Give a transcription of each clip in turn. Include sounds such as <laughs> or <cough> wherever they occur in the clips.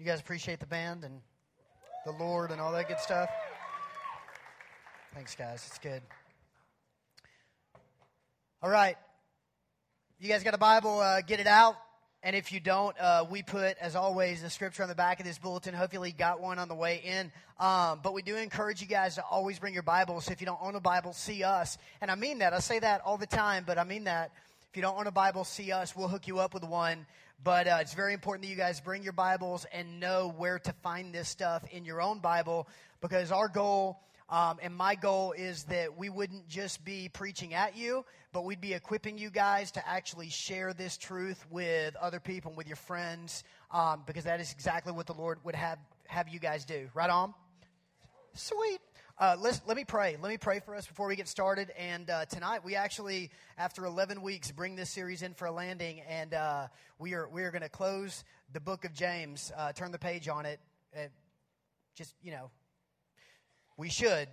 You guys appreciate the band and the Lord and all that good stuff? Thanks, guys. It's good. All right. You guys got a Bible? Uh, get it out. And if you don't, uh, we put, as always, the scripture on the back of this bulletin. Hopefully, you got one on the way in. Um, but we do encourage you guys to always bring your Bibles. If you don't own a Bible, see us. And I mean that. I say that all the time, but I mean that. If you don't own a Bible, see us. We'll hook you up with one. But uh, it's very important that you guys bring your Bibles and know where to find this stuff in your own Bible because our goal um, and my goal is that we wouldn't just be preaching at you, but we'd be equipping you guys to actually share this truth with other people and with your friends um, because that is exactly what the Lord would have, have you guys do. Right on? Sweet. Uh, let let me pray. Let me pray for us before we get started. And uh, tonight, we actually, after 11 weeks, bring this series in for a landing, and uh, we are we are going to close the book of James. Uh, turn the page on it. Uh, just you know, we should.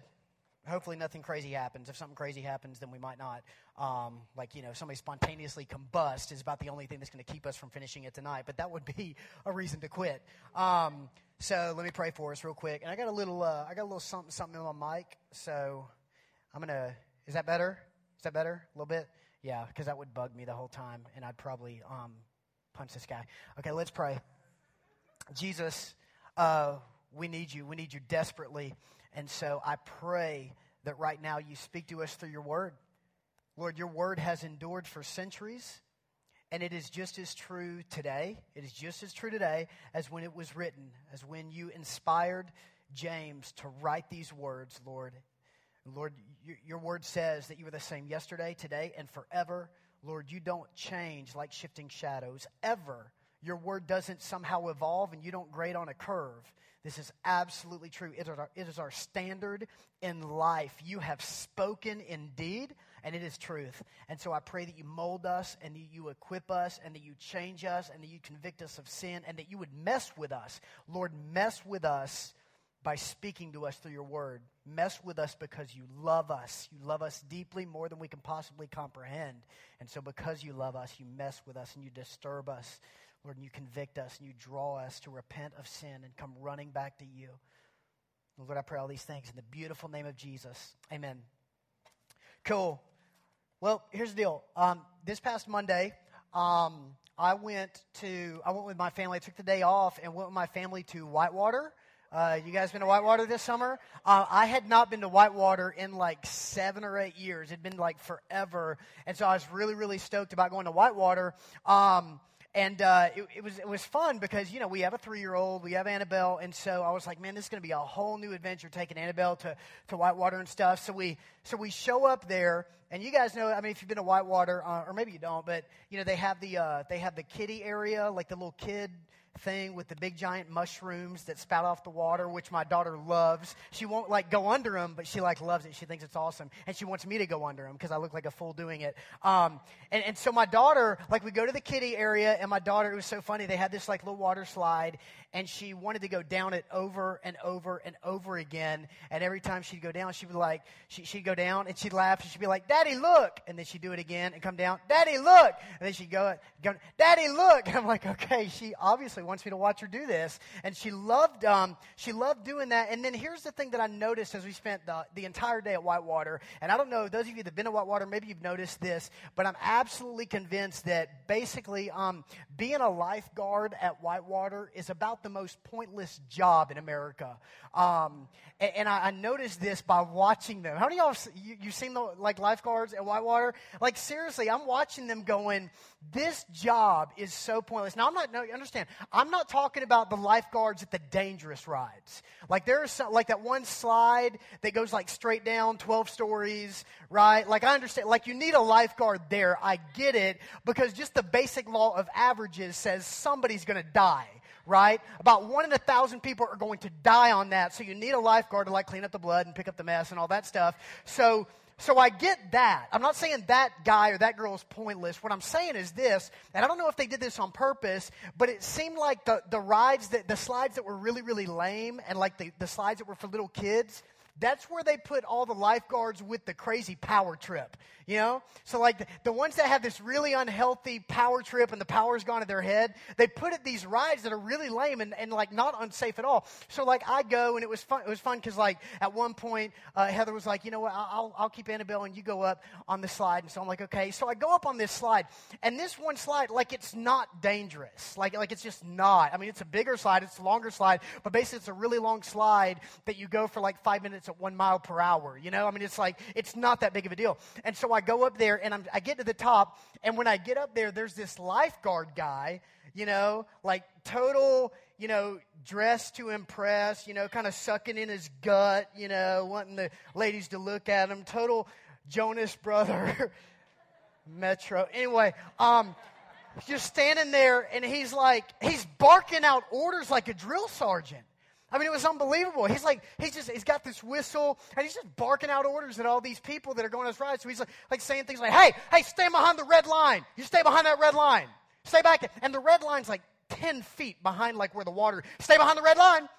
Hopefully, nothing crazy happens. If something crazy happens, then we might not. Um, like you know, somebody spontaneously combust is about the only thing that's going to keep us from finishing it tonight. But that would be <laughs> a reason to quit. Um, so let me pray for us real quick. And I got a little, uh, I got a little something, something on my mic. So I'm gonna. Is that better? Is that better? A little bit? Yeah, because that would bug me the whole time, and I'd probably um, punch this guy. Okay, let's pray. Jesus, uh, we need you. We need you desperately. And so I pray that right now you speak to us through your word. Lord, your word has endured for centuries. And it is just as true today. It is just as true today as when it was written, as when you inspired James to write these words, Lord. Lord, your word says that you are the same yesterday, today, and forever. Lord, you don't change like shifting shadows ever. Your word doesn't somehow evolve and you don't grade on a curve. This is absolutely true. It is, our, it is our standard in life. You have spoken indeed, and it is truth. And so I pray that you mold us and that you equip us and that you change us and that you convict us of sin and that you would mess with us. Lord, mess with us by speaking to us through your word. Mess with us because you love us. You love us deeply more than we can possibly comprehend. And so, because you love us, you mess with us and you disturb us. Lord, and you convict us and you draw us to repent of sin and come running back to you. Lord, I pray all these things in the beautiful name of Jesus. Amen. Cool. Well, here's the deal. Um, this past Monday, um, I went to I went with my family. I took the day off and went with my family to Whitewater. Uh, you guys been to Whitewater this summer? Uh, I had not been to Whitewater in like seven or eight years. It'd been like forever, and so I was really, really stoked about going to Whitewater. Um, and uh, it, it, was it was fun because you know we have a three year old, we have Annabelle, and so I was like, man, this is going to be a whole new adventure taking Annabelle to, to Whitewater and stuff. So we so we show up there, and you guys know, I mean, if you've been to Whitewater, uh, or maybe you don't, but you know they have the uh, they have the kiddie area, like the little kid thing with the big giant mushrooms that spout off the water, which my daughter loves. She won't like go under them, but she like loves it. She thinks it's awesome, and she wants me to go under them because I look like a fool doing it. Um, and, and so my daughter, like, we go to the kiddie area, and my daughter, it was so funny. They had this like little water slide, and she wanted to go down it over and over and over again. And every time she'd go down, she would be like she, she'd go down and she'd laugh, and she'd be like, "Daddy, look!" And then she'd do it again and come down, "Daddy, look!" And then she'd go, go "Daddy, look!" And I'm like, "Okay, she obviously wants me to watch her do this. And she loved, um, she loved doing that. And then here's the thing that I noticed as we spent the, the entire day at Whitewater. And I don't know, those of you that have been at Whitewater, maybe you've noticed this, but I'm absolutely convinced that basically um, being a lifeguard at Whitewater is about the most pointless job in America. Um, and, and I, I, noticed this by watching them. How many y'all, you, you've seen the, like lifeguards at Whitewater? Like seriously, I'm watching them going, this job is so pointless. Now I'm not, no, you understand, I'm not talking about the lifeguards at the dangerous rides. Like there's some, like that one slide that goes like straight down 12 stories, right? Like I understand, like you need a lifeguard there. I get it because just the basic law of averages says somebody's going to die right? About one in a thousand people are going to die on that. So you need a lifeguard to like clean up the blood and pick up the mess and all that stuff. So so I get that. I'm not saying that guy or that girl is pointless. What I'm saying is this, and I don't know if they did this on purpose, but it seemed like the, the rides, that, the slides that were really, really lame and like the, the slides that were for little kids, that's where they put all the lifeguards with the crazy power trip, you know? So, like, the, the ones that have this really unhealthy power trip and the power's gone to their head, they put at these rides that are really lame and, and like, not unsafe at all. So, like, I go and it was fun. It was fun because, like, at one point, uh, Heather was like, you know what, I'll, I'll keep Annabelle and you go up on the slide. And so I'm like, okay. So I go up on this slide, and this one slide, like, it's not dangerous. Like, like it's just not. I mean, it's a bigger slide, it's a longer slide, but basically, it's a really long slide that you go for like five minutes at one mile per hour. You know, I mean, it's like, it's not that big of a deal. And so I go up there and I'm, I get to the top. And when I get up there, there's this lifeguard guy, you know, like total, you know, dressed to impress, you know, kind of sucking in his gut, you know, wanting the ladies to look at him. Total Jonas brother, <laughs> Metro. Anyway, um, just standing there and he's like, he's barking out orders like a drill sergeant. I mean, it was unbelievable. He's like, he's just, he's got this whistle, and he's just barking out orders at all these people that are going on his ride. So he's like, like saying things like, hey, hey, stay behind the red line. You stay behind that red line. Stay back. And the red line's like 10 feet behind, like where the water, stay behind the red line.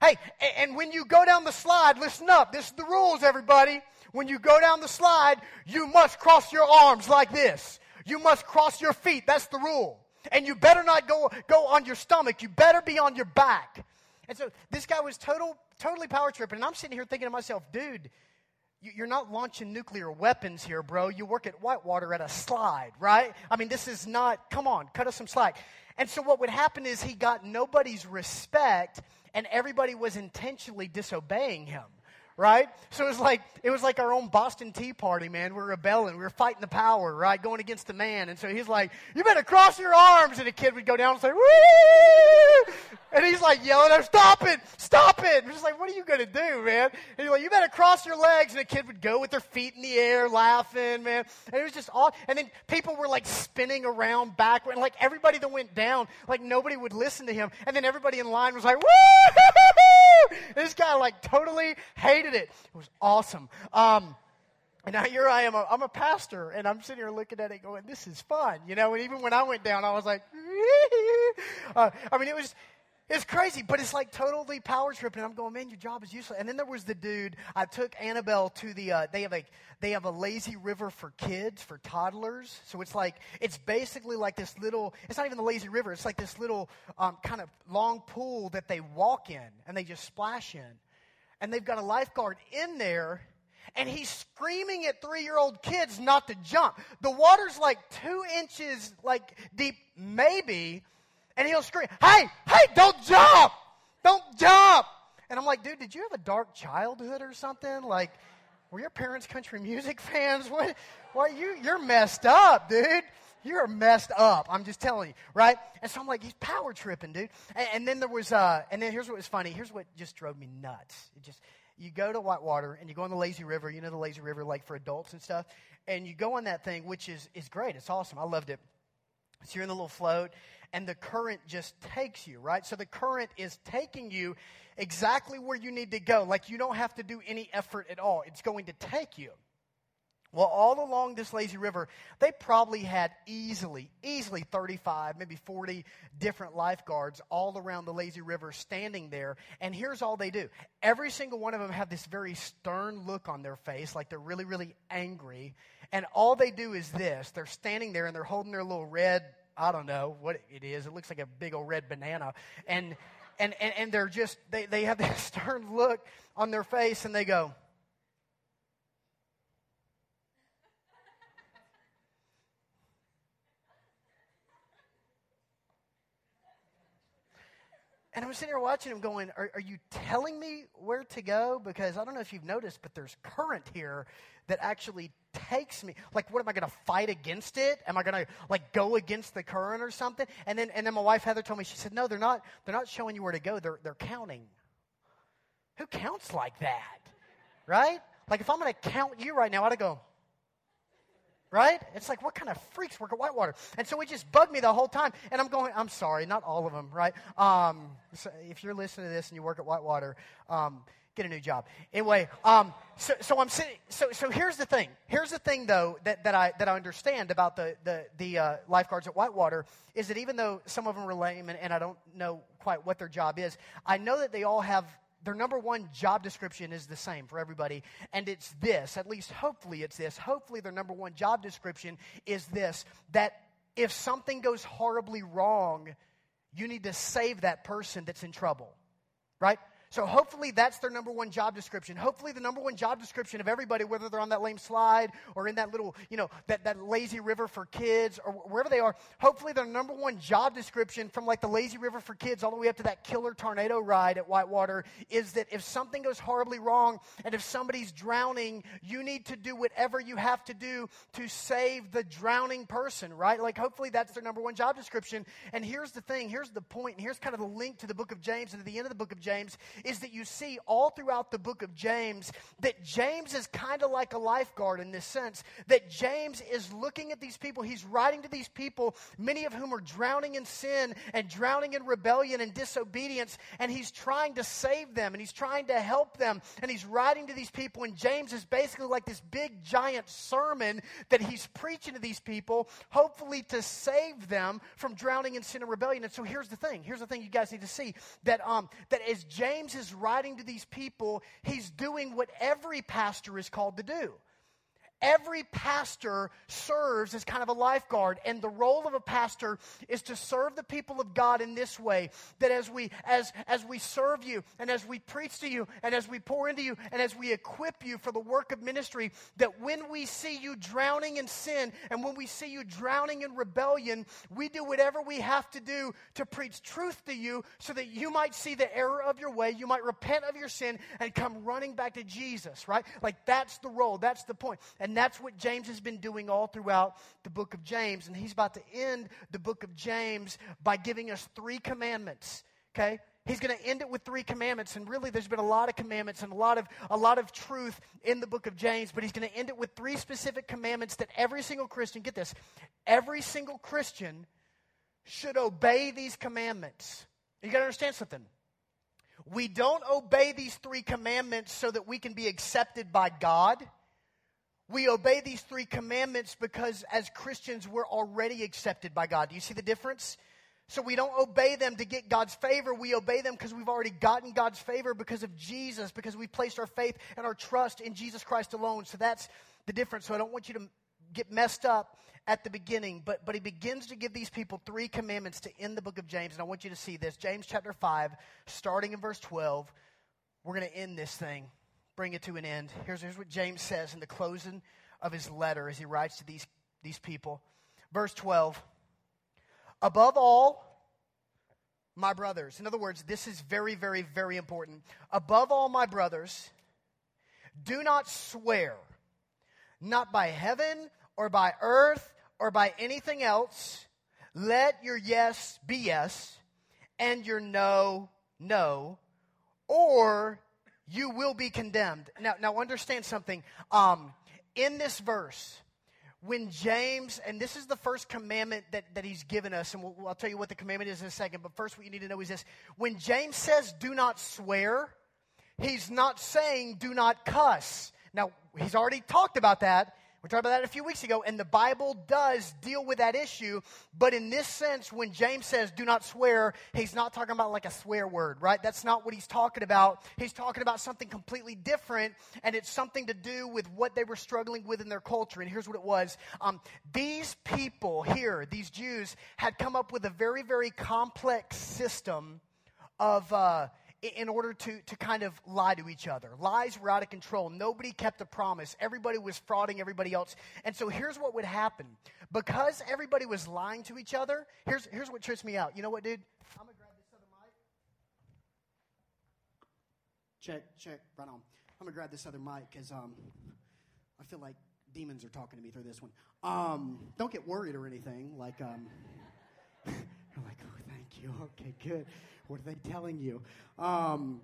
Hey, and when you go down the slide, listen up. This is the rules, everybody. When you go down the slide, you must cross your arms like this. You must cross your feet. That's the rule. And you better not go, go on your stomach. You better be on your back. And so this guy was total, totally power tripping. And I'm sitting here thinking to myself, dude, you're not launching nuclear weapons here, bro. You work at Whitewater at a slide, right? I mean, this is not, come on, cut us some slack. And so what would happen is he got nobody's respect and everybody was intentionally disobeying him right? So it was like it was like our own Boston Tea Party, man. We're rebelling, we are fighting the power, right? Going against the man. And so he's like, "You better cross your arms," and the kid would go down and say, "Woo!" And he's like yelling at him, "Stop it! Stop it!" And just like, "What are you gonna do, man?" And he's like, "You better cross your legs," and the kid would go with their feet in the air, laughing, man. And it was just all. And then people were like spinning around backward, and like everybody that went down, like nobody would listen to him. And then everybody in line was like, "Woo!" <laughs> This guy like totally hated it. It was awesome. Um, and now here I am. I'm a pastor, and I'm sitting here looking at it, going, "This is fun," you know. And even when I went down, I was like, <laughs> uh, "I mean, it was." It's crazy, but it's like totally power tripping. I'm going, man, your job is useless. And then there was the dude. I took Annabelle to the. Uh, they have a they have a lazy river for kids for toddlers. So it's like it's basically like this little. It's not even the lazy river. It's like this little um, kind of long pool that they walk in and they just splash in and they've got a lifeguard in there and he's screaming at three year old kids not to jump. The water's like two inches like deep, maybe, and he'll scream, Hey, hey, don't jump! Don't jump! And I'm like, dude, did you have a dark childhood or something? Like, were your parents country music <laughs> fans? What? Why you? You're messed up, dude. You're messed up. I'm just telling you, right? And so I'm like, he's power tripping, dude. And, and then there was, uh, and then here's what was funny. Here's what just drove me nuts. It just, you go to Whitewater and you go on the lazy river. You know the lazy river, like for adults and stuff. And you go on that thing, which is is great. It's awesome. I loved it. So you're in the little float, and the current just takes you, right? So the current is taking you exactly where you need to go. Like you don't have to do any effort at all. It's going to take you. Well, all along this lazy river, they probably had easily, easily 35, maybe 40 different lifeguards all around the lazy river standing there. And here's all they do every single one of them have this very stern look on their face, like they're really, really angry. And all they do is this they're standing there and they're holding their little red, I don't know what it is. It looks like a big old red banana. And, and, and, and they're just, they, they have <laughs> this stern look on their face and they go, And I'm sitting here watching him going, are, are, you telling me where to go? Because I don't know if you've noticed, but there's current here that actually takes me. Like, what am I going to fight against it? Am I going to like go against the current or something? And then, and then my wife Heather told me, she said, no, they're not, they're not showing you where to go. They're, they're counting. Who counts like that? Right? Like, if I'm going to count you right now, I'd go, right? It's like, what kind of freaks work at Whitewater? And so it just bugged me the whole time. And I'm going, I'm sorry, not all of them, right? Um, so if you're listening to this and you work at Whitewater, um, get a new job. Anyway, um, so, so I'm sitting, so, so here's the thing. Here's the thing, though, that, that, I, that I understand about the, the, the uh, lifeguards at Whitewater is that even though some of them are lame and, and I don't know quite what their job is, I know that they all have their number one job description is the same for everybody, and it's this, at least hopefully it's this. Hopefully, their number one job description is this that if something goes horribly wrong, you need to save that person that's in trouble, right? So hopefully that's their number one job description. Hopefully the number one job description of everybody, whether they're on that lame slide or in that little, you know, that, that lazy river for kids or wherever they are, hopefully their number one job description from like the lazy river for kids all the way up to that killer tornado ride at Whitewater is that if something goes horribly wrong and if somebody's drowning, you need to do whatever you have to do to save the drowning person, right? Like hopefully that's their number one job description. And here's the thing, here's the point, and here's kind of the link to the book of James and to the end of the book of James is that you see all throughout the book of James that James is kind of like a lifeguard in this sense. That James is looking at these people, he's writing to these people, many of whom are drowning in sin and drowning in rebellion and disobedience, and he's trying to save them and he's trying to help them. And he's writing to these people, and James is basically like this big giant sermon that he's preaching to these people, hopefully to save them from drowning in sin and rebellion. And so here's the thing. Here's the thing you guys need to see that um that as James is writing to these people, he's doing what every pastor is called to do. Every pastor serves as kind of a lifeguard, and the role of a pastor is to serve the people of God in this way that as we as as we serve you and as we preach to you and as we pour into you and as we equip you for the work of ministry, that when we see you drowning in sin and when we see you drowning in rebellion, we do whatever we have to do to preach truth to you so that you might see the error of your way, you might repent of your sin and come running back to Jesus, right? Like that's the role, that's the point. And and that's what James has been doing all throughout the book of James. And he's about to end the book of James by giving us three commandments. Okay? He's going to end it with three commandments, and really, there's been a lot of commandments and a lot of a lot of truth in the book of James. But he's going to end it with three specific commandments that every single Christian get this: every single Christian should obey these commandments. You got to understand something. We don't obey these three commandments so that we can be accepted by God. We obey these three commandments because as Christians, we're already accepted by God. Do you see the difference? So we don't obey them to get God's favor. We obey them because we've already gotten God's favor because of Jesus, because we've placed our faith and our trust in Jesus Christ alone. So that's the difference. So I don't want you to get messed up at the beginning, but, but he begins to give these people three commandments to end the book of James. And I want you to see this. James chapter 5, starting in verse 12. We're going to end this thing bring it to an end. Here's, here's what James says in the closing of his letter as he writes to these, these people. Verse 12 Above all, my brothers. In other words, this is very, very, very important. Above all, my brothers, do not swear, not by heaven or by earth or by anything else. Let your yes be yes and your no, no, or you will be condemned. Now, now understand something. Um, in this verse, when James, and this is the first commandment that, that he's given us, and we'll, I'll tell you what the commandment is in a second, but first what you need to know is this. When James says do not swear, he's not saying do not cuss. Now, he's already talked about that we talked about that a few weeks ago, and the Bible does deal with that issue. But in this sense, when James says do not swear, he's not talking about like a swear word, right? That's not what he's talking about. He's talking about something completely different, and it's something to do with what they were struggling with in their culture. And here's what it was um, these people here, these Jews, had come up with a very, very complex system of. Uh, in order to, to kind of lie to each other. Lies were out of control. Nobody kept a promise. Everybody was frauding everybody else. And so here's what would happen. Because everybody was lying to each other, here's, here's what trips me out. You know what, dude? I'm going to grab this other mic. Check, check, right on. I'm going to grab this other mic because um, I feel like demons are talking to me through this one. Um, don't get worried or anything. Like, um, <laughs> like, you. <laughs> Okay, good. What are they telling you? Um,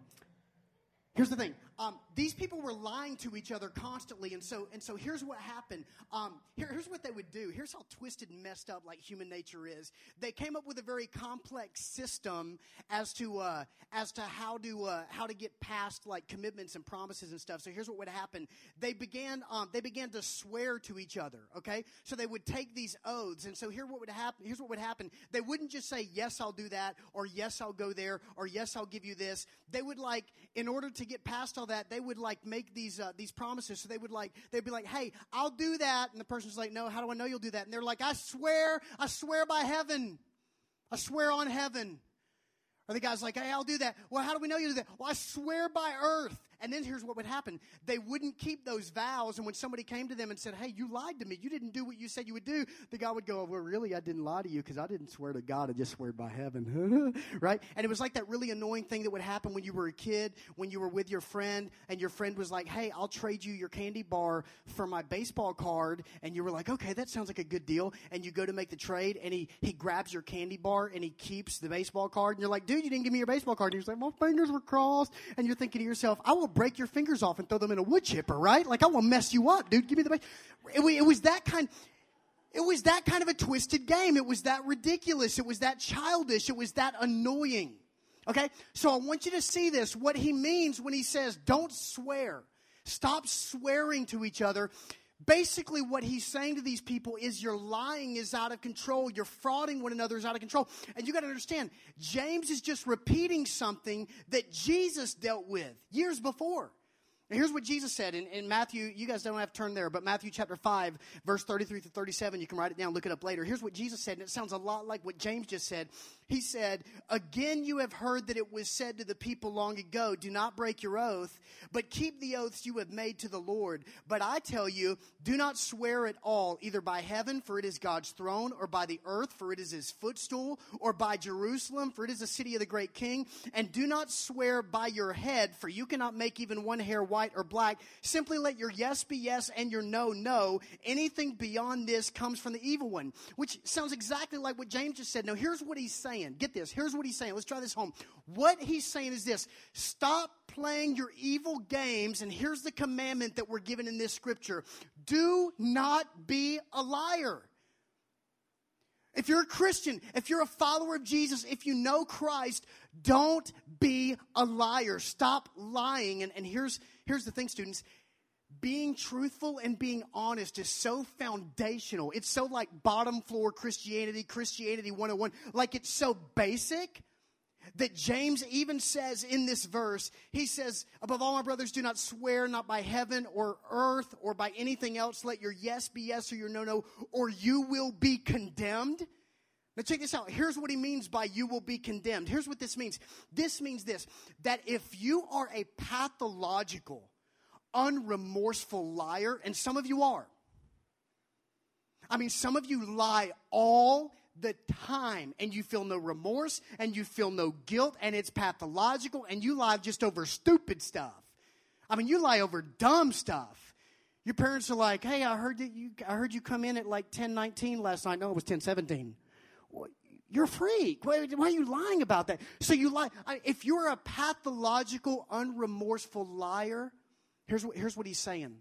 Here's the thing. Um, these people were lying to each other constantly, and so and so here's what happened. Um, here, here's what they would do. Here's how twisted and messed up like human nature is. They came up with a very complex system as to uh, as to how to uh, how to get past like commitments and promises and stuff. So here's what would happen. They began um, they began to swear to each other. Okay, so they would take these oaths, and so here what would happen. Here's what would happen. They wouldn't just say yes, I'll do that, or yes, I'll go there, or yes, I'll give you this. They would like in order to get past all that, they would like make these uh, these promises. So they would like they'd be like, "Hey, I'll do that," and the person's like, "No, how do I know you'll do that?" And they're like, "I swear, I swear by heaven, I swear on heaven." Or the guy's like, "Hey, I'll do that." Well, how do we know you do that? Well, I swear by earth. And then here's what would happen. They wouldn't keep those vows. And when somebody came to them and said, Hey, you lied to me. You didn't do what you said you would do. The guy would go, Well, really, I didn't lie to you because I didn't swear to God. I just swore by heaven. <laughs> right? And it was like that really annoying thing that would happen when you were a kid, when you were with your friend, and your friend was like, Hey, I'll trade you your candy bar for my baseball card. And you were like, Okay, that sounds like a good deal. And you go to make the trade, and he, he grabs your candy bar and he keeps the baseball card. And you're like, Dude, you didn't give me your baseball card. And he's like, My fingers were crossed. And you're thinking to yourself, I will break your fingers off and throw them in a wood chipper, right? Like I will mess you up, dude. Give me the. It, it was that kind. It was that kind of a twisted game. It was that ridiculous. It was that childish. It was that annoying. Okay? So I want you to see this. What he means when he says, don't swear. Stop swearing to each other. Basically, what he's saying to these people is your lying is out of control. You're frauding one another is out of control. And you got to understand, James is just repeating something that Jesus dealt with years before. And here's what Jesus said in, in Matthew. You guys don't have to turn there, but Matthew chapter 5, verse 33 to 37. You can write it down, look it up later. Here's what Jesus said, and it sounds a lot like what James just said. He said, Again, you have heard that it was said to the people long ago, Do not break your oath, but keep the oaths you have made to the Lord. But I tell you, do not swear at all, either by heaven, for it is God's throne, or by the earth, for it is his footstool, or by Jerusalem, for it is the city of the great king. And do not swear by your head, for you cannot make even one hair white or black. Simply let your yes be yes and your no, no. Anything beyond this comes from the evil one, which sounds exactly like what James just said. Now, here's what he's saying saying. Get this. Here's what he's saying. Let's try this home. What he's saying is this stop playing your evil games. And here's the commandment that we're given in this scripture do not be a liar. If you're a Christian, if you're a follower of Jesus, if you know Christ, don't be a liar. Stop lying. And, and here's, here's the thing, students being truthful and being honest is so foundational. It's so like bottom floor Christianity, Christianity 101. Like it's so basic that James even says in this verse, he says, Above all, my brothers, do not swear, not by heaven or earth or by anything else. Let your yes be yes or your no, no, or you will be condemned. Now, check this out. Here's what he means by you will be condemned. Here's what this means. This means this that if you are a pathological, unremorseful liar, and some of you are. I mean, some of you lie all the time and you feel no remorse and you feel no guilt and it's pathological and you lie just over stupid stuff. I mean, you lie over dumb stuff. Your parents are like, "Hey, I heard that you I heard you come in at like 10:19 last night. No, it was 10:17." Well, you're a freak. Why, why, are you lying about that? So you lie. If you're a pathological, unremorseful liar, Here's what, here's what he's saying.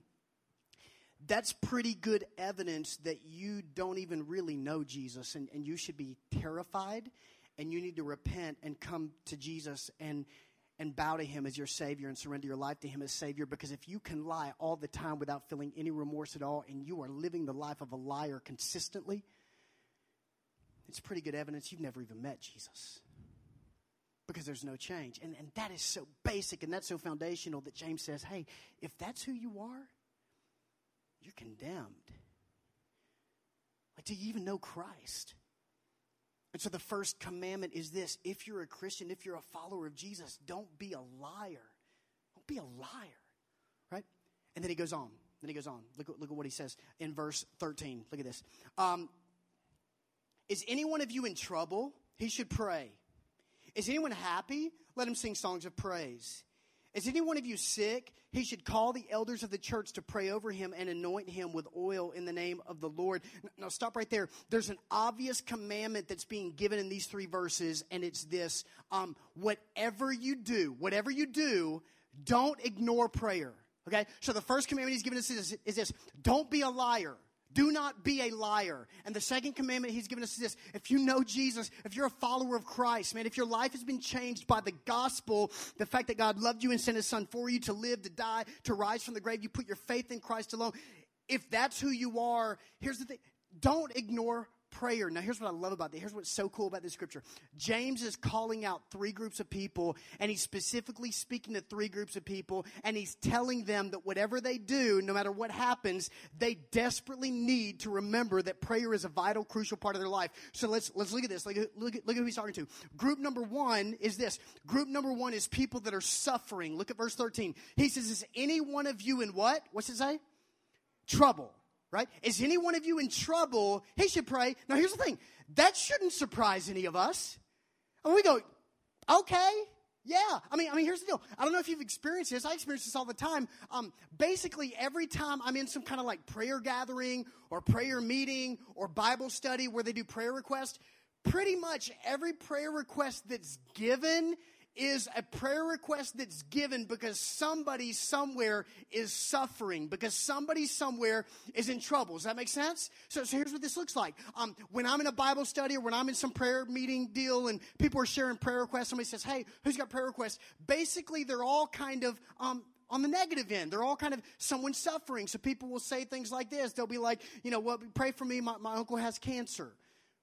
That's pretty good evidence that you don't even really know Jesus, and, and you should be terrified, and you need to repent and come to Jesus and, and bow to him as your Savior and surrender your life to him as Savior. Because if you can lie all the time without feeling any remorse at all, and you are living the life of a liar consistently, it's pretty good evidence you've never even met Jesus because there's no change. And, and that is so basic and that's so foundational that James says, hey, if that's who you are, you're condemned. Like, do you even know Christ? And so the first commandment is this if you're a Christian, if you're a follower of Jesus, don't be a liar. Don't be a liar. Right? And then he goes on. Then he goes on. Look, look at what he says in verse 13. Look at this. Um, is any one of you in trouble? He should pray. Is anyone happy? Let him sing songs of praise. Is any one of you sick? He should call the elders of the church to pray over him and anoint him with oil in the name of the Lord. Now, stop right there. There's an obvious commandment that's being given in these three verses, and it's this um, whatever you do, whatever you do, don't ignore prayer. Okay? So the first commandment he's given us is, is this don't be a liar. Do not be a liar. And the second commandment he's given us is this if you know Jesus, if you're a follower of Christ, man, if your life has been changed by the gospel, the fact that God loved you and sent his son for you to live, to die, to rise from the grave, you put your faith in Christ alone. If that's who you are, here's the thing don't ignore prayer. Now, here's what I love about this. Here's what's so cool about this scripture. James is calling out three groups of people, and he's specifically speaking to three groups of people, and he's telling them that whatever they do, no matter what happens, they desperately need to remember that prayer is a vital, crucial part of their life. So let's let's look at this. Look at, look at, look at who he's talking to. Group number one is this. Group number one is people that are suffering. Look at verse 13. He says, Is any one of you in what? What's it say? Trouble right? Is any one of you in trouble? He should pray. Now, here's the thing that shouldn't surprise any of us. And we go, okay, yeah. I mean, I mean, here's the deal. I don't know if you've experienced this. I experience this all the time. Um, basically, every time I'm in some kind of like prayer gathering or prayer meeting or Bible study where they do prayer requests, pretty much every prayer request that's given is a prayer request that's given because somebody somewhere is suffering, because somebody somewhere is in trouble. Does that make sense? So, so here's what this looks like. Um, when I'm in a Bible study or when I'm in some prayer meeting deal and people are sharing prayer requests, somebody says, Hey, who's got prayer requests? Basically, they're all kind of, um, on the negative end. They're all kind of someone suffering. So people will say things like this. They'll be like, you know, well, pray for me. My, my uncle has cancer.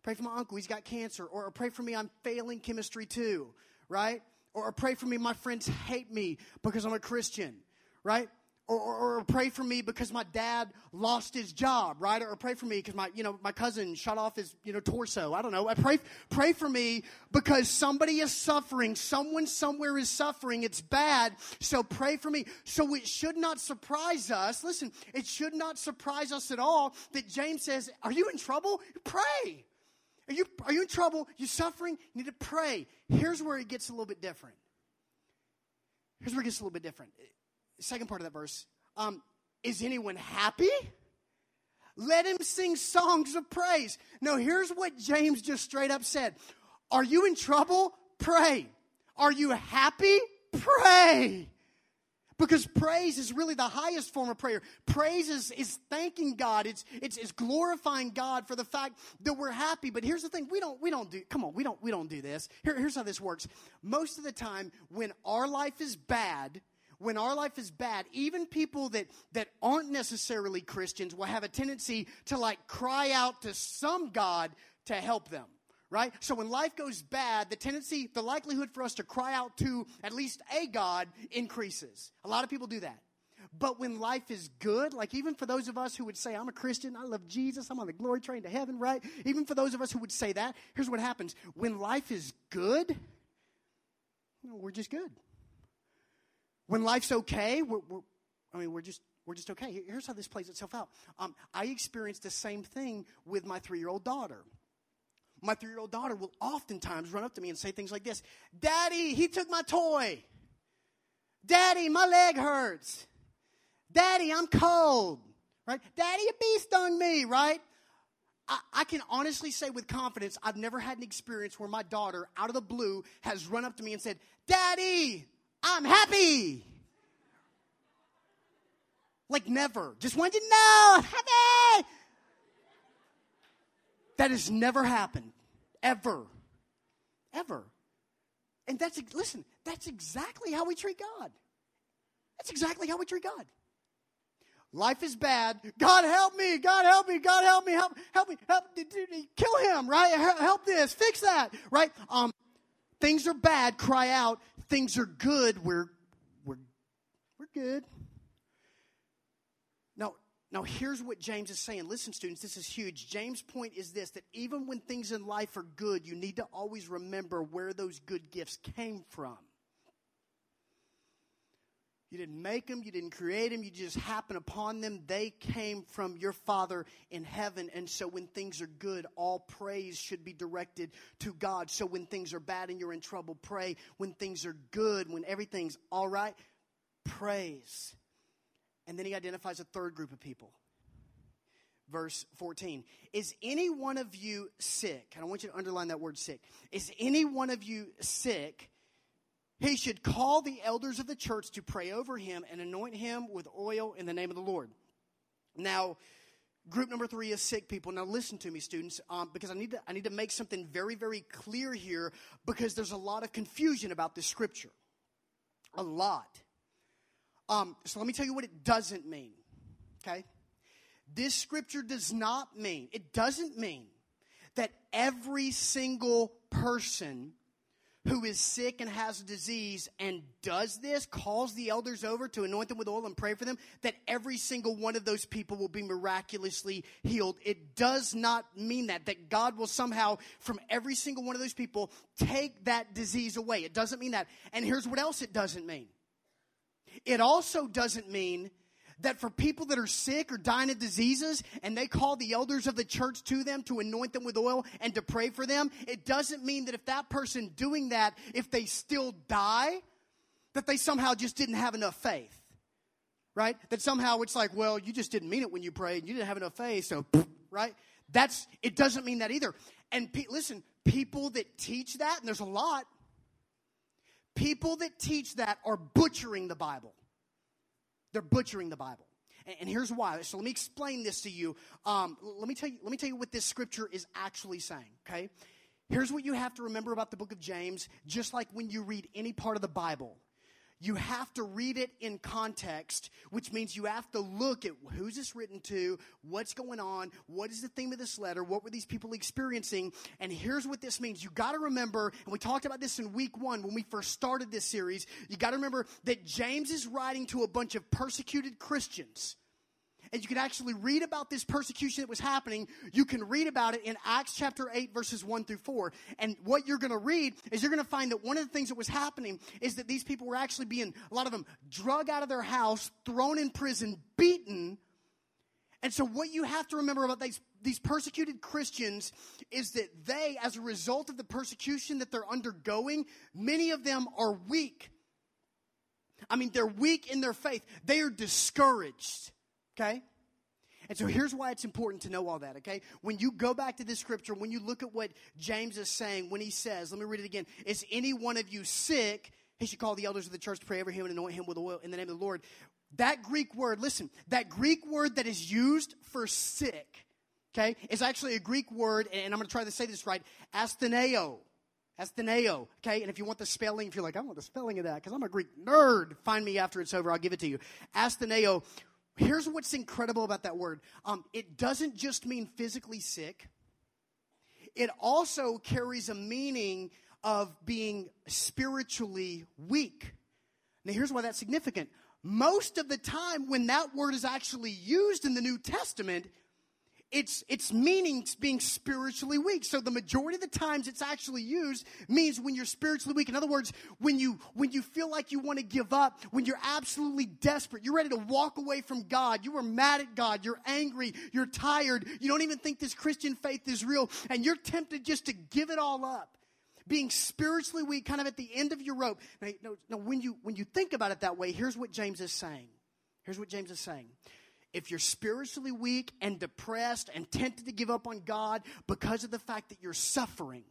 Pray for my uncle. He's got cancer. Or, or pray for me. I'm failing chemistry too. Right? Or, or pray for me, my friends hate me because I'm a Christian, right? Or, or, or, pray for me because my dad lost his job, right? Or pray for me because my, you know, my cousin shot off his, you know, torso. I don't know. I pray, pray for me because somebody is suffering. Someone somewhere is suffering. It's bad. So pray for me. So it should not surprise us. Listen, it should not surprise us at all that James says, are you in trouble? Pray. Are you, are you in trouble? You're suffering? You need to pray. Here's where it gets a little bit different. Here's where it gets a little bit different. Second part of that verse. Um, is anyone happy? Let him sing songs of praise. No, here's what James just straight up said. Are you in trouble? Pray. Are you happy? Pray. Because praise is really the highest form of prayer. Praise is, is thanking God. It's, it's, it's glorifying God for the fact that we're happy. But here's the thing. We don't, we don't do, come on, we don't, we don't do this. Here, here's how this works. Most of the time, when our life is bad, when our life is bad, even people that, that aren't necessarily Christians will have a tendency to like cry out to some God to help them right? So when life goes bad, the tendency, the likelihood for us to cry out to at least a God increases. A lot of people do that. But when life is good, like even for those of us who would say, I'm a Christian, I love Jesus, I'm on the glory train to heaven, right? Even for those of us who would say that, here's what happens. When life is good, we're just good. When life's okay, we're, we're I mean, we're just we're just okay. Here's how this plays itself out. Um, I experienced the same thing with my three year old daughter my three year old daughter will oftentimes run up to me and say things like this Daddy, he took my toy. Daddy, my leg hurts. Daddy, I'm cold. Right? Daddy, a bee stung me, right? I, I, can honestly say with confidence, I've never had an experience where my daughter, out of the blue, has run up to me and said, Daddy, I'm happy. Like never. Just wanted to know, I'm happy. That has never happened. Ever. Ever. And that's, listen, that's exactly how we treat God. That's exactly how we treat God. Life is bad. God help me. God help me. God help me. Help, help me. Help, kill him, right? Help this. Fix that, right? Um, things are bad. Cry out. Things are good. We're, we're, we're good. Now, here's what James is saying. Listen, students, this is huge. James' point is this that even when things in life are good, you need to always remember where those good gifts came from. You didn't make them, you didn't create them, you just happened upon them. They came from your Father in heaven. And so when things are good, all praise should be directed to God. So when things are bad and you're in trouble, pray. When things are good, when everything's all right, praise. And then he identifies a third group of people. Verse 14. Is any one of you sick? And I want you to underline that word sick. Is any one of you sick? he should call the elders of the church to pray over him and anoint him with oil in the name of the Lord. Now, group number three is sick people. Now, listen to me, students, um, because I need, to, I need to make something very, very clear here because there's a lot of confusion about this scripture. A lot. Um, so, let me tell you what it doesn't mean. Okay? This scripture does not mean, it doesn't mean that every single person who is sick and has a disease and does this, calls the elders over to anoint them with oil and pray for them, that every single one of those people will be miraculously healed. It does not mean that, that God will somehow, from every single one of those people, take that disease away. It doesn't mean that. And here's what else it doesn't mean it also doesn't mean that for people that are sick or dying of diseases and they call the elders of the church to them to anoint them with oil and to pray for them, it doesn't mean that if that person doing that, if they still die, that they somehow just didn't have enough faith. Right? That somehow it's like, well, you just didn't mean it when you prayed. And you didn't have enough faith. So, right? That's, it doesn't mean that either. And pe- listen, people that teach that, and there's a lot, people that teach that are butchering the Bible. They're butchering the Bible. And, and here's why. So let me explain this to you. Um, let me tell you. Let me tell you what this scripture is actually saying. Okay. Here's what you have to remember about the book of James. Just like when you read any part of the Bible, you have to read it in context, which means you have to look at who's this written to, what's going on, what is the theme of this letter, what were these people experiencing, and here's what this means. You got to remember, and we talked about this in week one when we first started this series, you got to remember that James is writing to a bunch of persecuted Christians and you can actually read about this persecution that was happening. You can read about it in Acts chapter 8, verses 1 through 4. And what you're going to read is you're going to find that one of the things that was happening is that these people were actually being, a lot of them, drug out of their house, thrown in prison, beaten. And so, what you have to remember about these, these persecuted Christians is that they, as a result of the persecution that they're undergoing, many of them are weak. I mean, they're weak in their faith, they are discouraged. Okay? And so here's why it's important to know all that, okay? When you go back to this scripture, when you look at what James is saying, when he says, let me read it again, is any one of you sick? He should call the elders of the church to pray over him and anoint him with oil in the name of the Lord. That Greek word, listen, that Greek word that is used for sick, okay, is actually a Greek word, and I'm going to try to say this right, astheneo. Astheneo, okay? And if you want the spelling, if you're like, I want the spelling of that, because I'm a Greek nerd, find me after it's over, I'll give it to you. Astheneo Here's what's incredible about that word um, it doesn't just mean physically sick, it also carries a meaning of being spiritually weak. Now, here's why that's significant. Most of the time, when that word is actually used in the New Testament, its its meaning being spiritually weak. So the majority of the times it's actually used means when you're spiritually weak. In other words, when you when you feel like you want to give up, when you're absolutely desperate, you're ready to walk away from God. You are mad at God, you're angry, you're tired, you don't even think this Christian faith is real, and you're tempted just to give it all up. Being spiritually weak, kind of at the end of your rope. Now, when you when you think about it that way, here's what James is saying. Here's what James is saying if you're spiritually weak and depressed and tempted to give up on God because of the fact that you're suffering,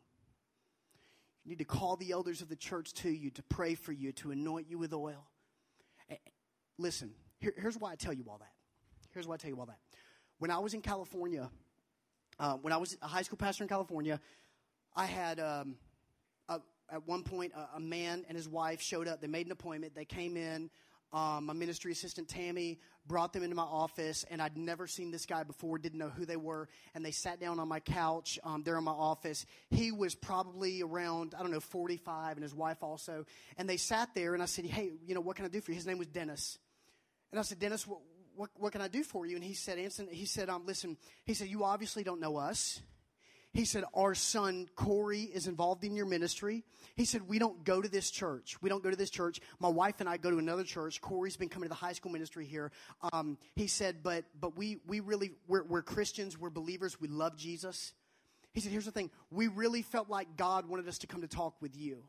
you need to call the elders of the church to you to pray for you, to anoint you with oil. Listen, here, here's why I tell you all that. Here's why I tell you all that. When I was in California, uh, when I was a high school pastor in California, I had um, a, at one point a, a man and his wife showed up. They made an appointment. They came in. Um, my ministry assistant Tammy brought them into my office, and I'd never seen this guy before, didn't know who they were. And they sat down on my couch um, there in my office. He was probably around, I don't know, 45, and his wife also. And they sat there, and I said, Hey, you know, what can I do for you? His name was Dennis. And I said, Dennis, what, what, what can I do for you? And he said, Anson, he said, um, listen, he said, you obviously don't know us. He said, Our son Corey is involved in your ministry. He said, We don't go to this church. We don't go to this church. My wife and I go to another church. Corey's been coming to the high school ministry here. Um, he said, But but we, we really, we're, we're Christians, we're believers, we love Jesus. He said, Here's the thing we really felt like God wanted us to come to talk with you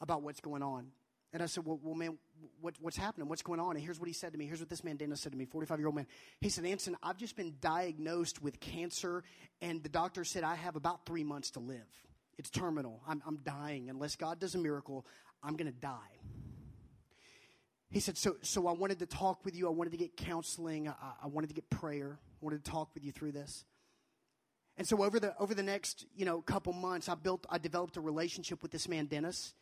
about what's going on. And I said, well, well man, what, what's happening? What's going on? And here's what he said to me. Here's what this man, Dennis, said to me, 45 year old man. He said, Anson, I've just been diagnosed with cancer, and the doctor said I have about three months to live It's terminal. I'm, I'm dying. Unless God does a miracle, I'm going to die. He said, so, so I wanted to talk with you. I wanted to get counseling. I, I wanted to get prayer. I wanted to talk with you through this. And so over the over the next you know couple months, I built I developed a relationship with this man Dennis.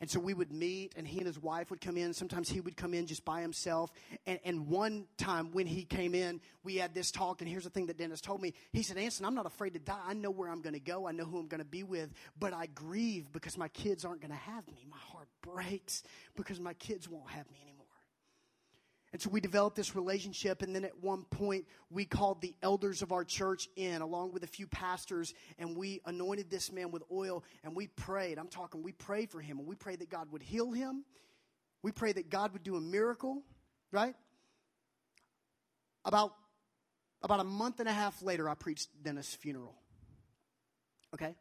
And so we would meet, and he and his wife would come in. Sometimes he would come in just by himself. And, and one time when he came in, we had this talk. And here's the thing that Dennis told me. He said, Anson, I'm not afraid to die. I know where I'm going to go. I know who I'm going to be with. But I grieve because my kids aren't going to have me. My heart breaks because my kids won't have me anymore. And so we developed this relationship, and then at one point we called the elders of our church in, along with a few pastors, and we anointed this man with oil, and we prayed. I'm talking, we prayed for him, and we prayed that God would heal him. We prayed that God would do a miracle, right? About, about a month and a half later, I preached Dennis' funeral. Okay?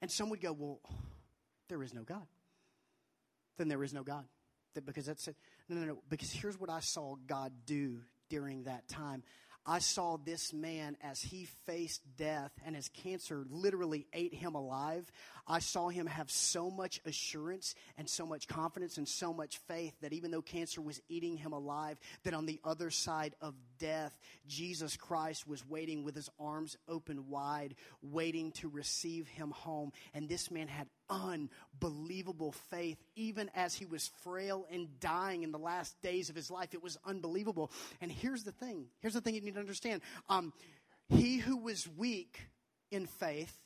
And some would go, Well, there is no God. Then there is no God. That Because that's it. No, no, no. Because here's what I saw God do during that time. I saw this man as he faced death and as cancer literally ate him alive. I saw him have so much assurance and so much confidence and so much faith that even though cancer was eating him alive, that on the other side of death, Jesus Christ was waiting with his arms open wide, waiting to receive him home. And this man had unbelievable faith, even as he was frail and dying in the last days of his life. It was unbelievable. And here's the thing here's the thing you need to understand. Um, he who was weak in faith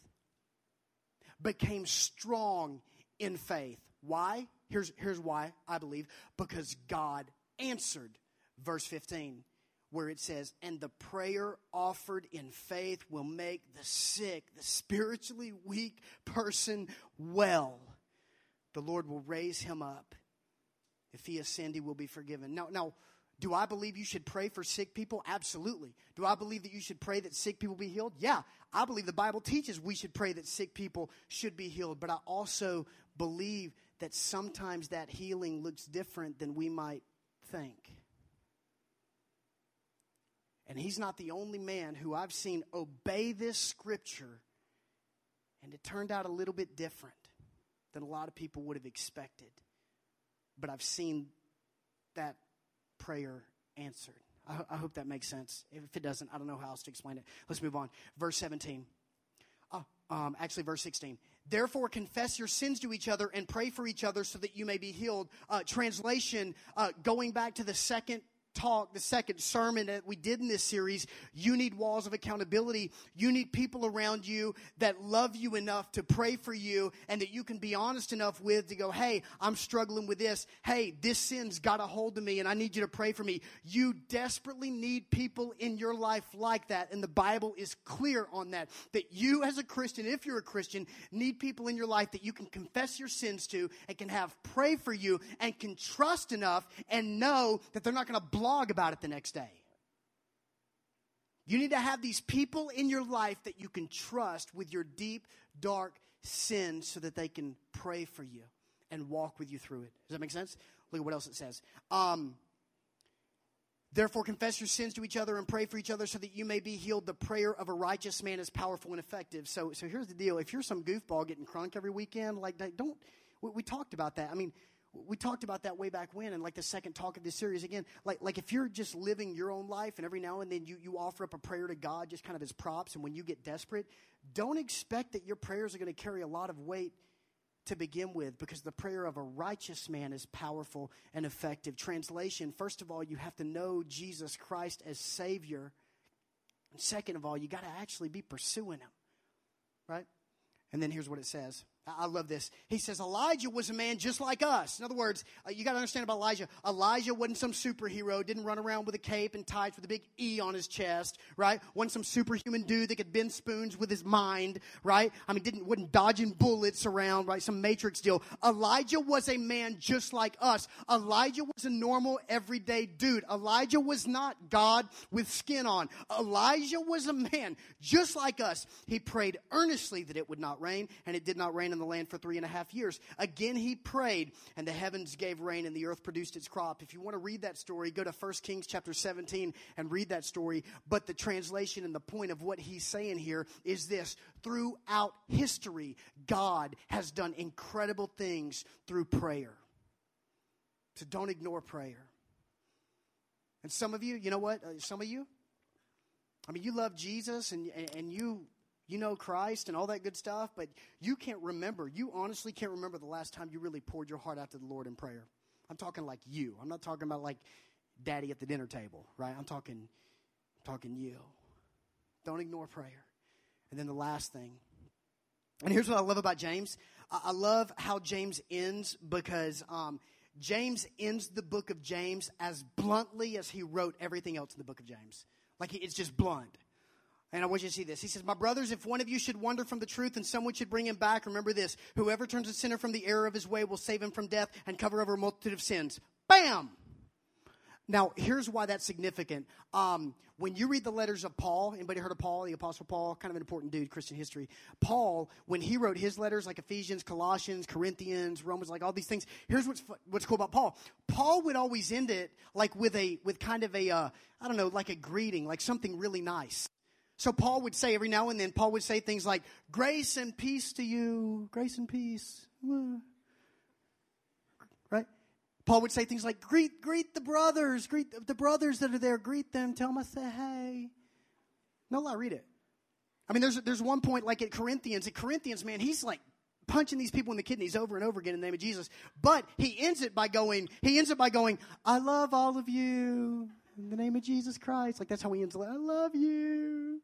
became strong in faith. Why? Here's, here's why I believe because God answered. Verse 15 where it says, And the prayer offered in faith will make the sick, the spiritually weak person well. The Lord will raise him up. If he sinned, he will be forgiven. Now, now, do I believe you should pray for sick people? Absolutely. Do I believe that you should pray that sick people be healed? Yeah. I believe the Bible teaches we should pray that sick people should be healed. But I also believe that sometimes that healing looks different than we might think. And he's not the only man who I've seen obey this scripture, and it turned out a little bit different than a lot of people would have expected. But I've seen that prayer answered. I, I hope that makes sense. If it doesn't, I don't know how else to explain it. Let's move on. Verse 17. Oh, um, actually, verse 16. Therefore, confess your sins to each other and pray for each other so that you may be healed. Uh, translation, uh, going back to the second talk, the second sermon that we did in this series, you need walls of accountability. You need people around you that love you enough to pray for you and that you can be honest enough with to go, hey, I'm struggling with this. Hey, this sin's got a hold of me and I need you to pray for me. You desperately need people in your life like that. And the Bible is clear on that. That you as a Christian, if you're a Christian, need people in your life that you can confess your sins to and can have pray for you and can trust enough and know that they're not going to blog about it the next day. You need to have these people in your life that you can trust with your deep, dark sins so that they can pray for you and walk with you through it. Does that make sense? Look at what else it says. Um, Therefore, confess your sins to each other and pray for each other so that you may be healed. The prayer of a righteous man is powerful and effective. So, so here's the deal: if you're some goofball getting crunk every weekend, like don't. We, we talked about that. I mean, we talked about that way back when and like the second talk of this series. Again like like if you're just living your own life and every now and then you, you offer up a prayer to god just kind of as props and when you get desperate don't expect that your prayers are going to carry a lot of weight to begin with because the prayer of a righteous man is powerful and effective. Translation first of all you have to know jesus christ as savior. And second of all you got to actually be pursuing him right? And then here's what it says I love this. He says Elijah was a man just like us. In other words, uh, you got to understand about Elijah. Elijah wasn't some superhero, didn't run around with a cape and tights with a big E on his chest, right? Wasn't some superhuman dude that could bend spoons with his mind, right? I mean, didn't wasn't dodging bullets around, right? Some Matrix deal. Elijah was a man just like us. Elijah was a normal, everyday dude. Elijah was not God with skin on. Elijah was a man just like us. He prayed earnestly that it would not rain, and it did not rain in the land for three and a half years. Again, he prayed, and the heavens gave rain, and the earth produced its crop. If you want to read that story, go to 1 Kings chapter 17 and read that story. But the translation and the point of what he's saying here is this throughout history, God has done incredible things through prayer. So don't ignore prayer. And some of you, you know what? Uh, some of you, I mean, you love Jesus and, and you you know Christ and all that good stuff, but you can't remember. You honestly can't remember the last time you really poured your heart out to the Lord in prayer. I'm talking like you. I'm not talking about like daddy at the dinner table, right? I'm talking talking you. Don't ignore prayer. And then the last thing. And here's what I love about James. I love how James ends because um, James ends the book of James as bluntly as he wrote everything else in the book of James. Like it's just blunt. And I want you to see this. He says, My brothers, if one of you should wander from the truth and someone should bring him back, remember this. Whoever turns a sinner from the error of his way will save him from death and cover over a multitude of sins. Bam! Now, here's why that's significant. Um, when you read the letters of Paul, anybody heard of Paul, the Apostle Paul? Kind of an important dude, Christian history. Paul, when he wrote his letters, like Ephesians, Colossians, Corinthians, Romans, like all these things. Here's what's what's cool about Paul. Paul would always end it like with a with kind of a uh, I don't know, like a greeting, like something really nice. So Paul would say every now and then, Paul would say things like, "Grace and peace to you, grace and peace." Right? Paul would say things like, greet, greet the brothers, greet the brothers that are there, greet them, tell them I say hey. No lie, read it. I mean, there's, there's one point like at Corinthians, at Corinthians, man, he's like punching these people in the kidneys over and over again in the name of Jesus. But he ends it by going, he ends it by going, I love all of you in the name of Jesus Christ. Like that's how he ends it. I love you.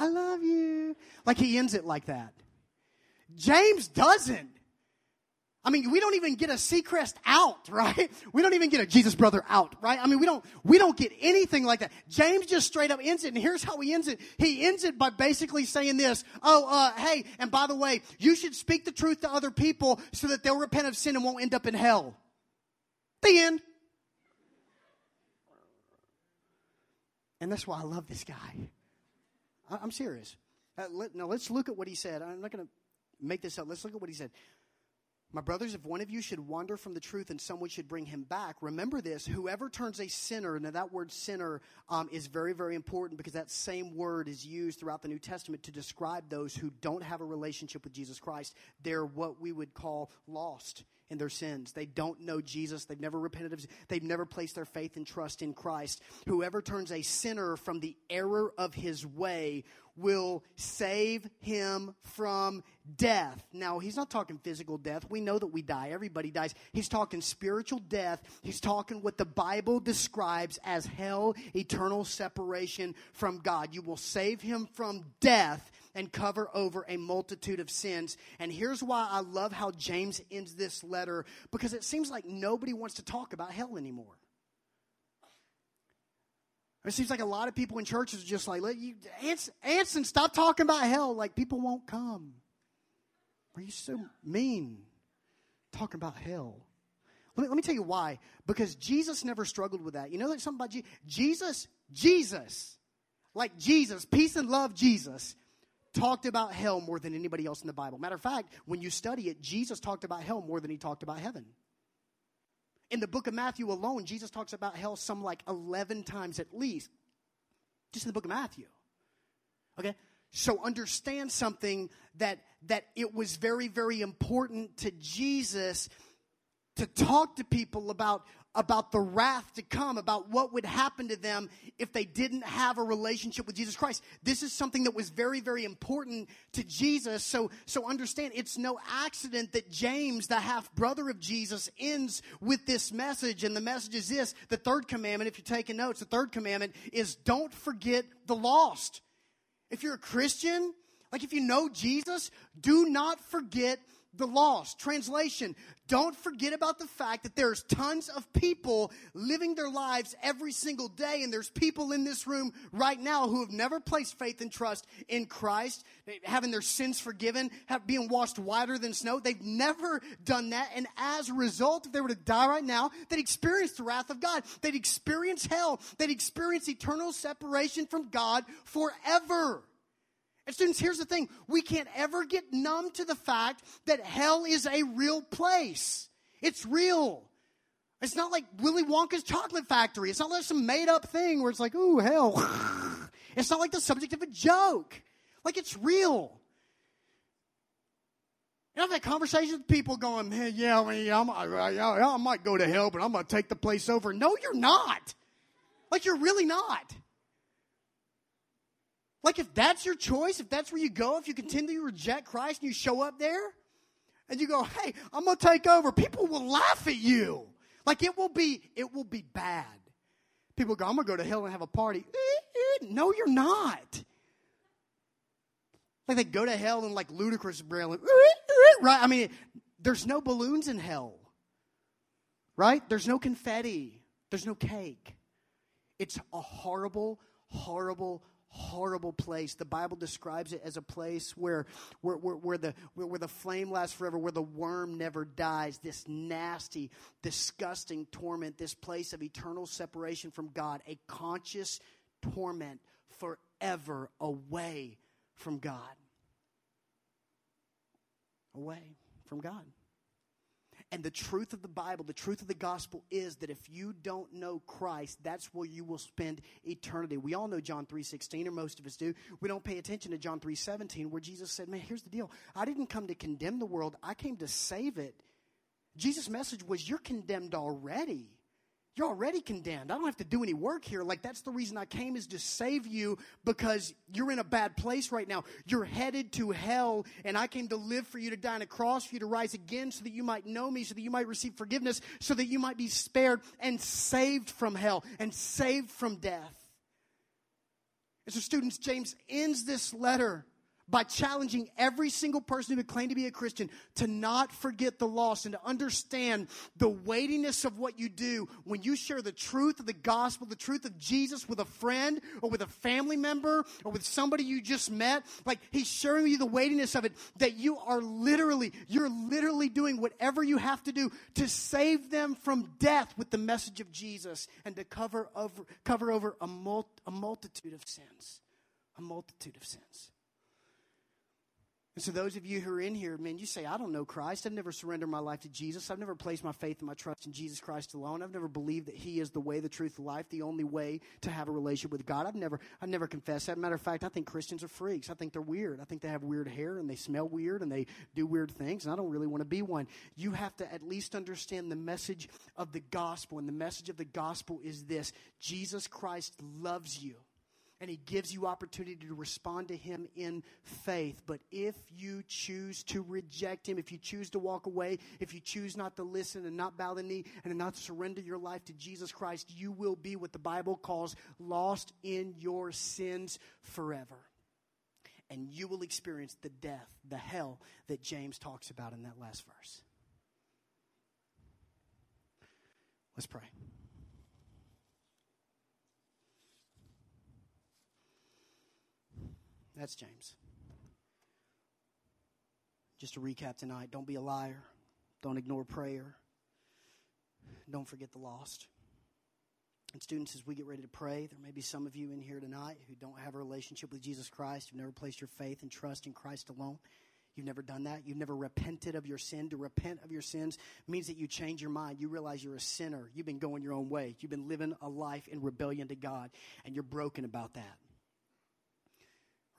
I love you. Like he ends it like that. James doesn't. I mean, we don't even get a Seacrest out, <laughs> right? We don't even get a Jesus brother out, right? I mean, we don't, we don't get anything like that. James just straight up ends it, and here's how he ends it. He ends it by basically saying this, oh, uh, hey, and by the way, you should speak the truth to other people so that they'll repent of sin and won't end up in hell. The end. And that's why I love this guy. I, am serious. Uh, let, now let's look at what he said. I'm not going to make this up. Let's look at what he said. My brothers, if one of you should wander from the truth and someone should bring him back, remember this whoever turns a sinner, now that word sinner um, is very, very important because that same word is used throughout the New Testament to describe those who don't have a relationship with Jesus Christ. They're what we would call lost in their sins. They don't know Jesus. They've never repented of They've never placed their faith and trust in Christ. Whoever turns a sinner from the error of his way will save him from death. Now, he's not talking physical death. We know that we die. Everybody dies. He's talking spiritual death. He's talking what the Bible describes as hell, eternal separation from God. You will save him from death and cover over a multitude of sins. And here's why I love how James ends this letter because it seems like nobody wants to talk about hell anymore. It seems like a lot of people in churches are just like, let you, Anson, stop talking about hell. Like people won't come. Are you so mean talking about hell? Let me, let me tell you why. Because Jesus never struggled with that. You know something about Jesus? Jesus, Jesus, like Jesus, peace and love Jesus, talked about hell more than anybody else in the Bible. Matter of fact, when you study it, Jesus talked about hell more than he talked about heaven. In the book of Matthew alone, Jesus talks about hell some like 11 times at least, just in the book of Matthew. Okay? So understand something that that it was very very important to Jesus to talk to people about about the wrath to come, about what would happen to them if they didn't have a relationship with Jesus Christ. This is something that was very, very important to Jesus. So, so understand, it's no accident that James, the half brother of Jesus, ends with this message. And the message is this the third commandment, if you're taking notes, the third commandment is don't forget the lost. If you're a Christian, like if you know Jesus, do not forget the lost. Translation, don't forget about the fact that there's tons of people living their lives every single day, and there's people in this room right now who have never placed faith and trust in Christ, having their sins forgiven, have, being washed whiter than snow. They've never done that, and as a result, if they were to die right now, they'd experience the wrath of God. They'd experience hell. They'd experience eternal separation from God forever. And students, here's the thing we can't ever get numb to the fact that hell is a real place. It's real. It's not like Willy Wonka's chocolate factory. It's not like some made up thing where it's like, ooh, hell. <laughs> It's not like the subject of a joke. Like it's real. And I've had conversations with people going, man, yeah, I, mean, I, I might go to hell, but I'm going to take the place over. No, you're not. Like, you're really not. Like, if that's your choice, if that's where you go, if you continue to reject Christ and you show up there and you go, hey, I'm going to take over, people will laugh at you. Like, it will be, it will be bad. People go, I'm going to go to hell and have a party. <laughs> No, you're not. Like, they go to hell and, like, ludicrous railing. <laughs> Right? I mean, there's no balloons in hell. Right? There's no confetti. There's no cake. It's a horrible, horrible, horrible place. The Bible describes it as a place where, where, where, where, the, where, where the flame lasts forever, where the worm never dies. This nasty, disgusting torment, this place of eternal separation from God, a conscious torment forever away from God. Away from God. And the truth of the Bible, the truth of the gospel is that if you don't know Christ, that's where you will spend eternity. We all know John 3:16 or most of us do. We don't pay attention to John 3:17 where Jesus said, "Man, here's the deal. I didn't come to condemn the world. I came to save it." Jesus' message was, "You're condemned already." You're already condemned. I don't have to do any work here. Like, that's the reason I came is to save you because you're in a bad place right now. You're headed to hell, and I came to live for you, to die on a cross, for you to rise again, so that you might know me, so that you might receive forgiveness, so that you might be spared and saved from hell and saved from death. And so, students, James ends this letter by challenging every single person who would claim to be a Christian to not forget the lost and to understand the weightiness of what you do when you share the truth of the gospel, the truth of Jesus with a friend or with a family member or with somebody you just met. Like he's with you the weightiness of it that you are literally, you're literally doing whatever you have to do to save them from death with the message of Jesus and to cover over, cover over a, mul- a multitude of sins. A multitude of sins. And so, those of you who are in here, man, you say, I don't know Christ. I've never surrendered my life to Jesus. I've never placed my faith and my trust in Jesus Christ alone. I've never believed that He is the way, the truth, the life, the only way to have a relationship with God. I've never, I've never confessed that. Matter of fact, I think Christians are freaks. I think they're weird. I think they have weird hair and they smell weird and they do weird things, and I don't really want to be one. You have to at least understand the message of the gospel, and the message of the gospel is this Jesus Christ loves you and he gives you opportunity to respond to him in faith. But if you choose to reject him, if you choose to walk away, if you choose not to listen and not bow the knee and not surrender your life to Jesus Christ, you will be what the Bible calls lost in your sins forever. And you will experience the death, the hell that James talks about in that last verse. Let's pray. That's James. Just to recap tonight don't be a liar, don't ignore prayer, don't forget the lost. And students, as we get ready to pray, there may be some of you in here tonight who don't have a relationship with Jesus Christ. You've never placed your faith and trust in Christ alone. You've never done that. You've never repented of your sin. To repent of your sins means that you change your mind. You realize you're a sinner. You've been going your own way. You've been living a life in rebellion to God, and you're broken about that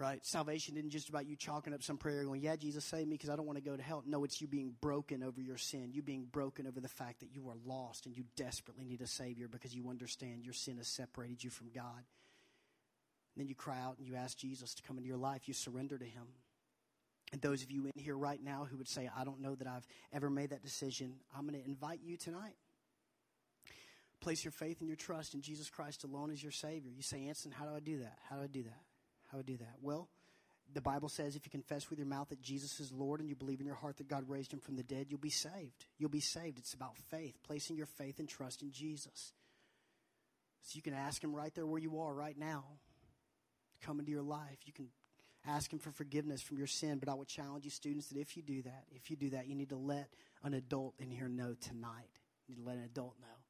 right? Salvation isn't just about you chalking up some prayer going, Yeah, Jesus, save me because I don't want to go to hell. No, it's you being broken over your sin. You being broken over the fact that you are lost and you desperately need a Savior because you understand your sin has separated you from God. And then you cry out and you ask Jesus to come into your life. You surrender to Him. And those of you in here right now who would say, I don't know that I've ever made that decision, I'm going to invite you tonight. Place your faith and your trust in Jesus Christ alone as your Savior. You say, Anson, how do I do that? How do I do that? How would do that? Well, the Bible says if you confess with your mouth that Jesus is Lord and you believe in your heart that God raised him from the dead, you'll be saved. You'll be saved. It's about faith, placing your faith and trust in Jesus. So you can ask him right there where you are right now. Come into your life. You can ask him for forgiveness from your sin. But I would challenge you, students, that if you do that, if you do that, you need to let an adult in here know tonight. You need to let an adult know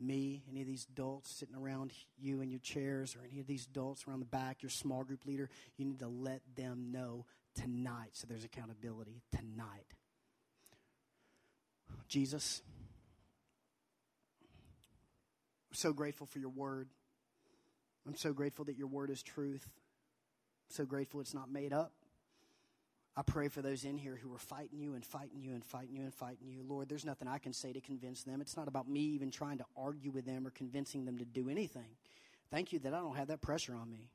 me, any of these adults sitting around you in your chairs, or any of these adults around the back, your small group leader, you need to let them know tonight so there's accountability tonight. Jesus, I'm so grateful for your word. I'm so grateful that your word is truth. I'm so grateful it's not made up. I pray for those in here who are fighting you and fighting you and fighting you and fighting you. Lord, there's nothing I can say to convince them. It's not about me even trying to argue with them or convincing them to do anything. Thank you that I don't have that pressure on me.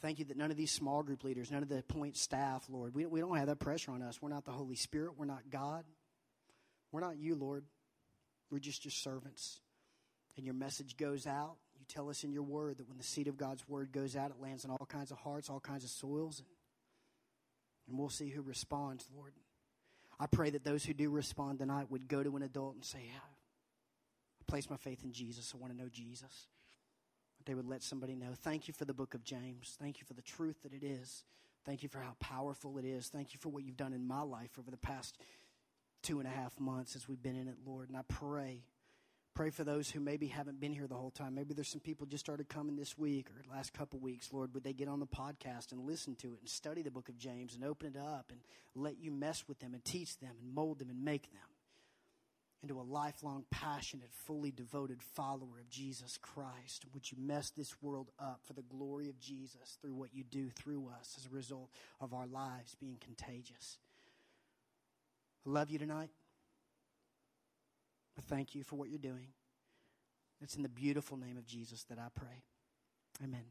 Thank you that none of these small group leaders, none of the point staff, Lord, we, we don't have that pressure on us. We're not the Holy Spirit. We're not God. We're not you, Lord. We're just your servants. And your message goes out. You tell us in your word that when the seed of God's word goes out, it lands in all kinds of hearts, all kinds of soils. And and we'll see who responds, Lord. I pray that those who do respond tonight would go to an adult and say, Yeah, I place my faith in Jesus. I want to know Jesus. They would let somebody know. Thank you for the book of James. Thank you for the truth that it is. Thank you for how powerful it is. Thank you for what you've done in my life over the past two and a half months as we've been in it, Lord. And I pray Pray for those who maybe haven't been here the whole time. Maybe there's some people just started coming this week or last couple weeks. Lord, would they get on the podcast and listen to it and study the book of James and open it up and let you mess with them and teach them and mold them and make them into a lifelong, passionate, fully devoted follower of Jesus Christ? Would you mess this world up for the glory of Jesus through what you do through us as a result of our lives being contagious? I love you tonight. I thank you for what you're doing. It's in the beautiful name of Jesus that I pray. Amen.